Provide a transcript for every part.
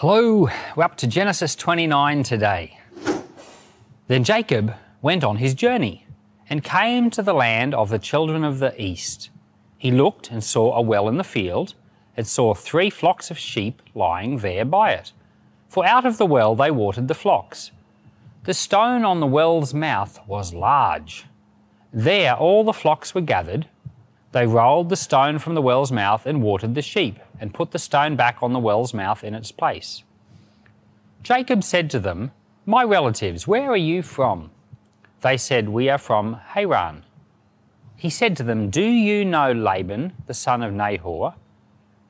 Hello, we're up to Genesis 29 today. Then Jacob went on his journey and came to the land of the children of the east. He looked and saw a well in the field, and saw three flocks of sheep lying there by it. For out of the well they watered the flocks. The stone on the well's mouth was large. There all the flocks were gathered. They rolled the stone from the well's mouth and watered the sheep, and put the stone back on the well's mouth in its place. Jacob said to them, My relatives, where are you from? They said, We are from Haran. He said to them, Do you know Laban, the son of Nahor?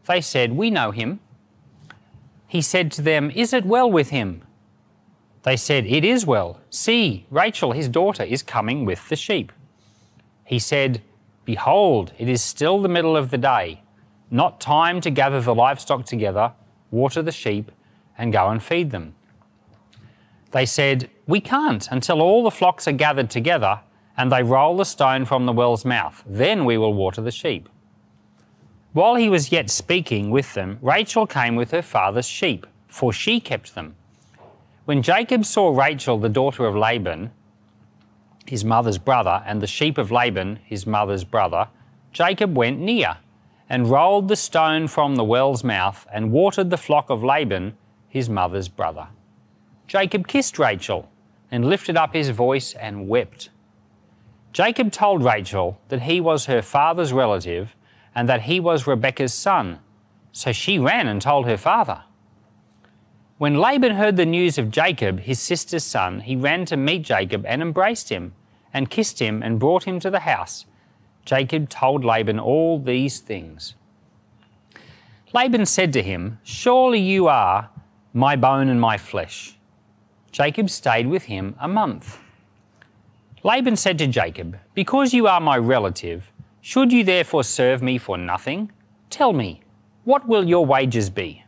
They said, We know him. He said to them, Is it well with him? They said, It is well. See, Rachel, his daughter, is coming with the sheep. He said, Behold, it is still the middle of the day, not time to gather the livestock together, water the sheep, and go and feed them. They said, We can't until all the flocks are gathered together and they roll the stone from the well's mouth. Then we will water the sheep. While he was yet speaking with them, Rachel came with her father's sheep, for she kept them. When Jacob saw Rachel, the daughter of Laban, his mother's brother, and the sheep of Laban, his mother's brother, Jacob went near and rolled the stone from the well's mouth and watered the flock of Laban, his mother's brother. Jacob kissed Rachel and lifted up his voice and wept. Jacob told Rachel that he was her father's relative and that he was Rebekah's son. So she ran and told her father. When Laban heard the news of Jacob, his sister's son, he ran to meet Jacob and embraced him, and kissed him, and brought him to the house. Jacob told Laban all these things. Laban said to him, Surely you are my bone and my flesh. Jacob stayed with him a month. Laban said to Jacob, Because you are my relative, should you therefore serve me for nothing? Tell me, what will your wages be?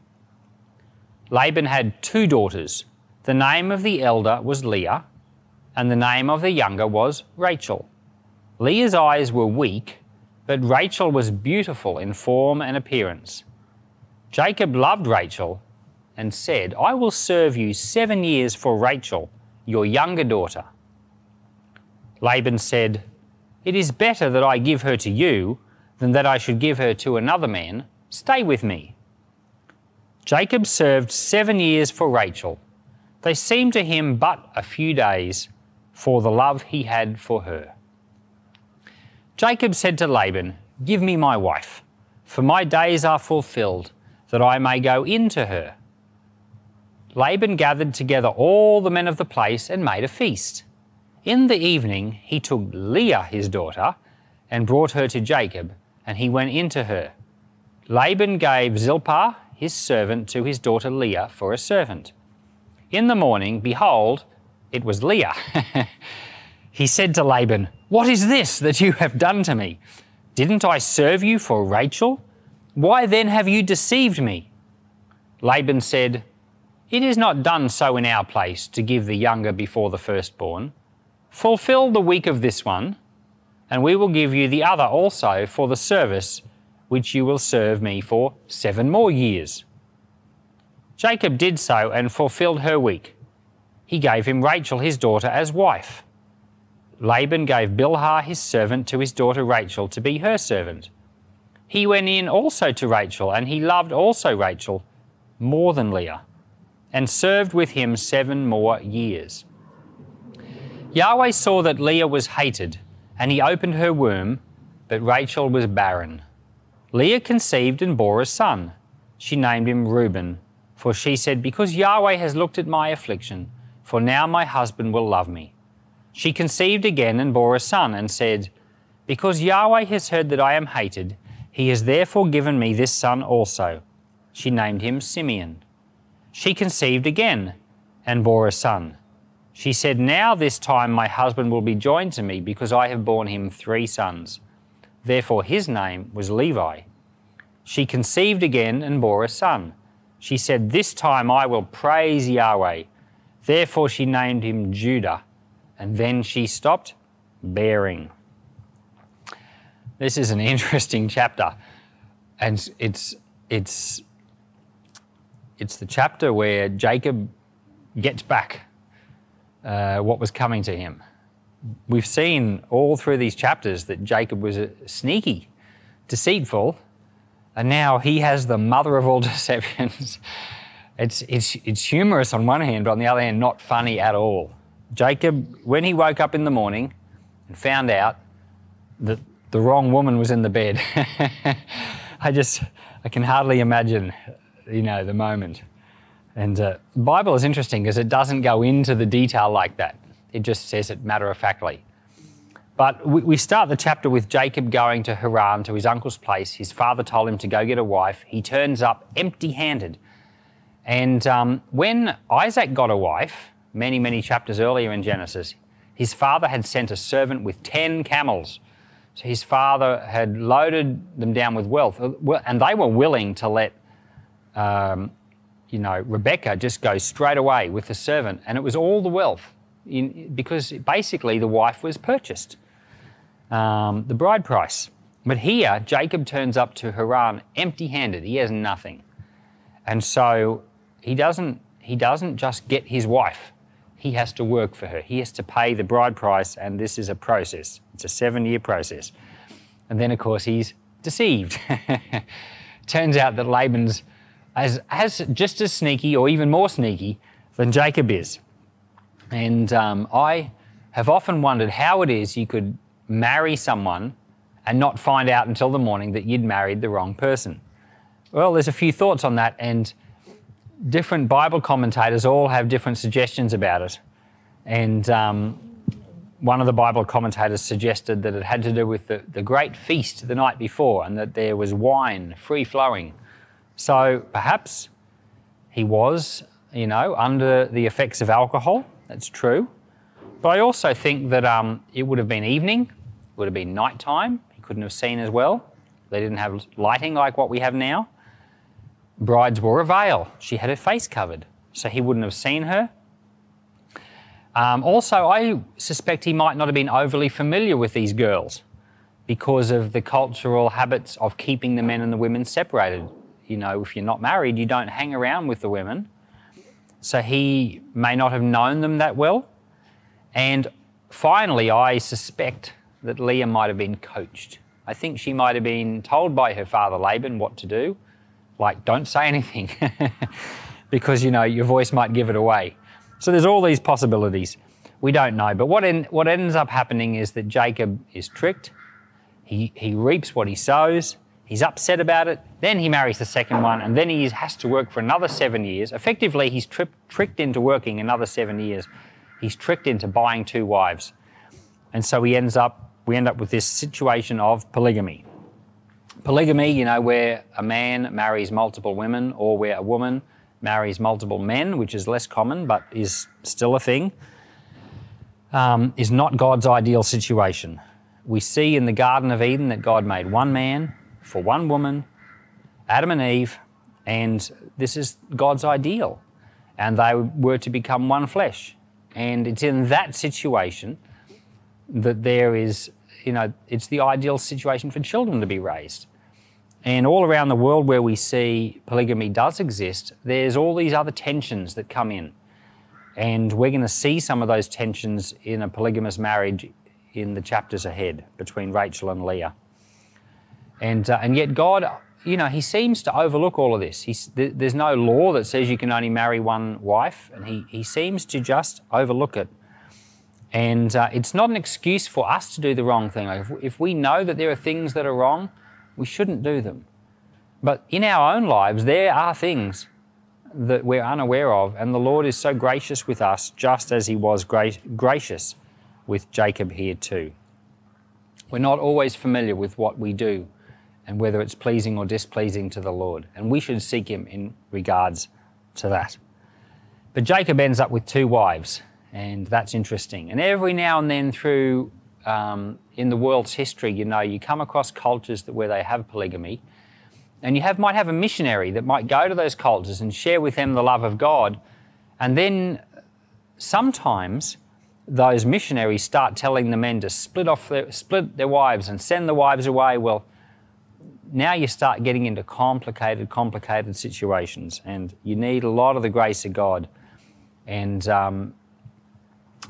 Laban had two daughters. The name of the elder was Leah, and the name of the younger was Rachel. Leah's eyes were weak, but Rachel was beautiful in form and appearance. Jacob loved Rachel and said, I will serve you seven years for Rachel, your younger daughter. Laban said, It is better that I give her to you than that I should give her to another man. Stay with me. Jacob served seven years for Rachel. They seemed to him but a few days for the love he had for her. Jacob said to Laban, Give me my wife, for my days are fulfilled, that I may go in to her. Laban gathered together all the men of the place and made a feast. In the evening he took Leah his daughter and brought her to Jacob, and he went into her. Laban gave Zilpah his servant to his daughter Leah for a servant. In the morning, behold, it was Leah. he said to Laban, What is this that you have done to me? Didn't I serve you for Rachel? Why then have you deceived me? Laban said, It is not done so in our place to give the younger before the firstborn. Fulfill the week of this one, and we will give you the other also for the service which you will serve me for seven more years. Jacob did so and fulfilled her week. He gave him Rachel his daughter as wife. Laban gave Bilhah his servant to his daughter Rachel to be her servant. He went in also to Rachel, and he loved also Rachel more than Leah, and served with him seven more years. Yahweh saw that Leah was hated, and he opened her womb, but Rachel was barren. Leah conceived and bore a son. She named him Reuben, for she said, Because Yahweh has looked at my affliction, for now my husband will love me. She conceived again and bore a son, and said, Because Yahweh has heard that I am hated, he has therefore given me this son also. She named him Simeon. She conceived again and bore a son. She said, Now this time my husband will be joined to me, because I have borne him three sons. Therefore his name was Levi. She conceived again and bore a son. She said, This time I will praise Yahweh. Therefore she named him Judah. And then she stopped bearing. This is an interesting chapter. And it's, it's it's the chapter where Jacob gets back uh, what was coming to him. We've seen all through these chapters that Jacob was sneaky, deceitful, and now he has the mother of all deceptions. it's, it's, it's humorous on one hand, but on the other hand, not funny at all. Jacob, when he woke up in the morning and found out that the wrong woman was in the bed, I just, I can hardly imagine, you know, the moment. And uh, the Bible is interesting because it doesn't go into the detail like that. It just says it matter of factly. But we, we start the chapter with Jacob going to Haran to his uncle's place. His father told him to go get a wife. He turns up empty handed. And um, when Isaac got a wife, many, many chapters earlier in Genesis, his father had sent a servant with 10 camels. So his father had loaded them down with wealth, uh, and they were willing to let um, you know, Rebecca just goes straight away with the servant, and it was all the wealth, in, because basically the wife was purchased, um, the bride price. But here, Jacob turns up to Haran empty-handed. He has nothing, and so he doesn't. He doesn't just get his wife. He has to work for her. He has to pay the bride price, and this is a process. It's a seven-year process, and then of course he's deceived. Turns out that Laban's as, as just as sneaky or even more sneaky than Jacob is. And um, I have often wondered how it is you could marry someone and not find out until the morning that you'd married the wrong person. Well, there's a few thoughts on that, and different Bible commentators all have different suggestions about it. And um, one of the Bible commentators suggested that it had to do with the, the great feast the night before and that there was wine free flowing so perhaps he was, you know, under the effects of alcohol. That's true. But I also think that um, it would have been evening, it would have been nighttime. He couldn't have seen as well. They didn't have lighting like what we have now. Brides wore a veil. She had her face covered, so he wouldn't have seen her. Um, also, I suspect he might not have been overly familiar with these girls because of the cultural habits of keeping the men and the women separated you know, if you're not married, you don't hang around with the women. So he may not have known them that well. And finally, I suspect that Leah might have been coached. I think she might have been told by her father Laban what to do, like, don't say anything, because, you know, your voice might give it away. So there's all these possibilities. We don't know. But what, en- what ends up happening is that Jacob is tricked. He, he reaps what he sows. He's upset about it. Then he marries the second one, and then he has to work for another seven years. Effectively, he's tri- tricked into working another seven years. He's tricked into buying two wives, and so he ends up. We end up with this situation of polygamy. Polygamy, you know, where a man marries multiple women, or where a woman marries multiple men, which is less common but is still a thing, um, is not God's ideal situation. We see in the Garden of Eden that God made one man for one woman, Adam and Eve, and this is God's ideal. And they were to become one flesh. And it's in that situation that there is, you know, it's the ideal situation for children to be raised. And all around the world where we see polygamy does exist, there's all these other tensions that come in. And we're going to see some of those tensions in a polygamous marriage in the chapters ahead between Rachel and Leah. And, uh, and yet, God, you know, He seems to overlook all of this. He's, there's no law that says you can only marry one wife, and He, he seems to just overlook it. And uh, it's not an excuse for us to do the wrong thing. Like if, if we know that there are things that are wrong, we shouldn't do them. But in our own lives, there are things that we're unaware of, and the Lord is so gracious with us, just as He was gra- gracious with Jacob here too. We're not always familiar with what we do and whether it's pleasing or displeasing to the Lord. And we should seek him in regards to that. But Jacob ends up with two wives, and that's interesting. And every now and then through um, in the world's history, you know, you come across cultures that where they have polygamy, and you have might have a missionary that might go to those cultures and share with them the love of God, and then sometimes those missionaries start telling the men to split off their, split their wives and send the wives away. Well, now you start getting into complicated, complicated situations, and you need a lot of the grace of God. And um,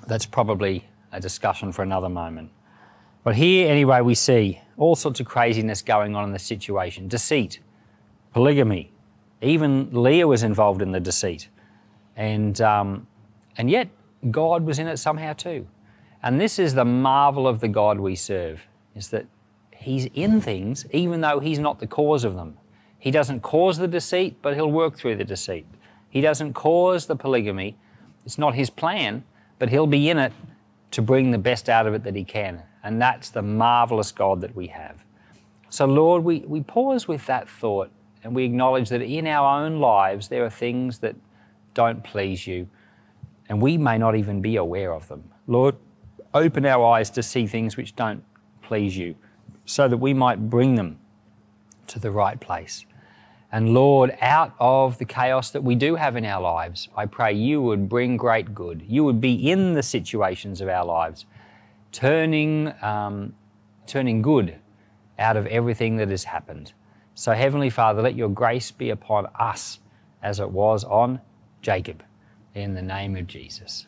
that's probably a discussion for another moment. But here, anyway, we see all sorts of craziness going on in the situation deceit, polygamy. Even Leah was involved in the deceit. And, um, and yet, God was in it somehow too. And this is the marvel of the God we serve, is that He's in things even though He's not the cause of them. He doesn't cause the deceit, but He'll work through the deceit. He doesn't cause the polygamy. It's not His plan, but He'll be in it to bring the best out of it that He can. And that's the marvelous God that we have. So, Lord, we, we pause with that thought and we acknowledge that in our own lives there are things that don't please you, and we may not even be aware of them. Lord, open our eyes to see things which don't please you so that we might bring them to the right place. And Lord, out of the chaos that we do have in our lives, I pray you would bring great good. You would be in the situations of our lives, turning, um, turning good out of everything that has happened. So, Heavenly Father, let your grace be upon us as it was on Jacob. In the name of Jesus.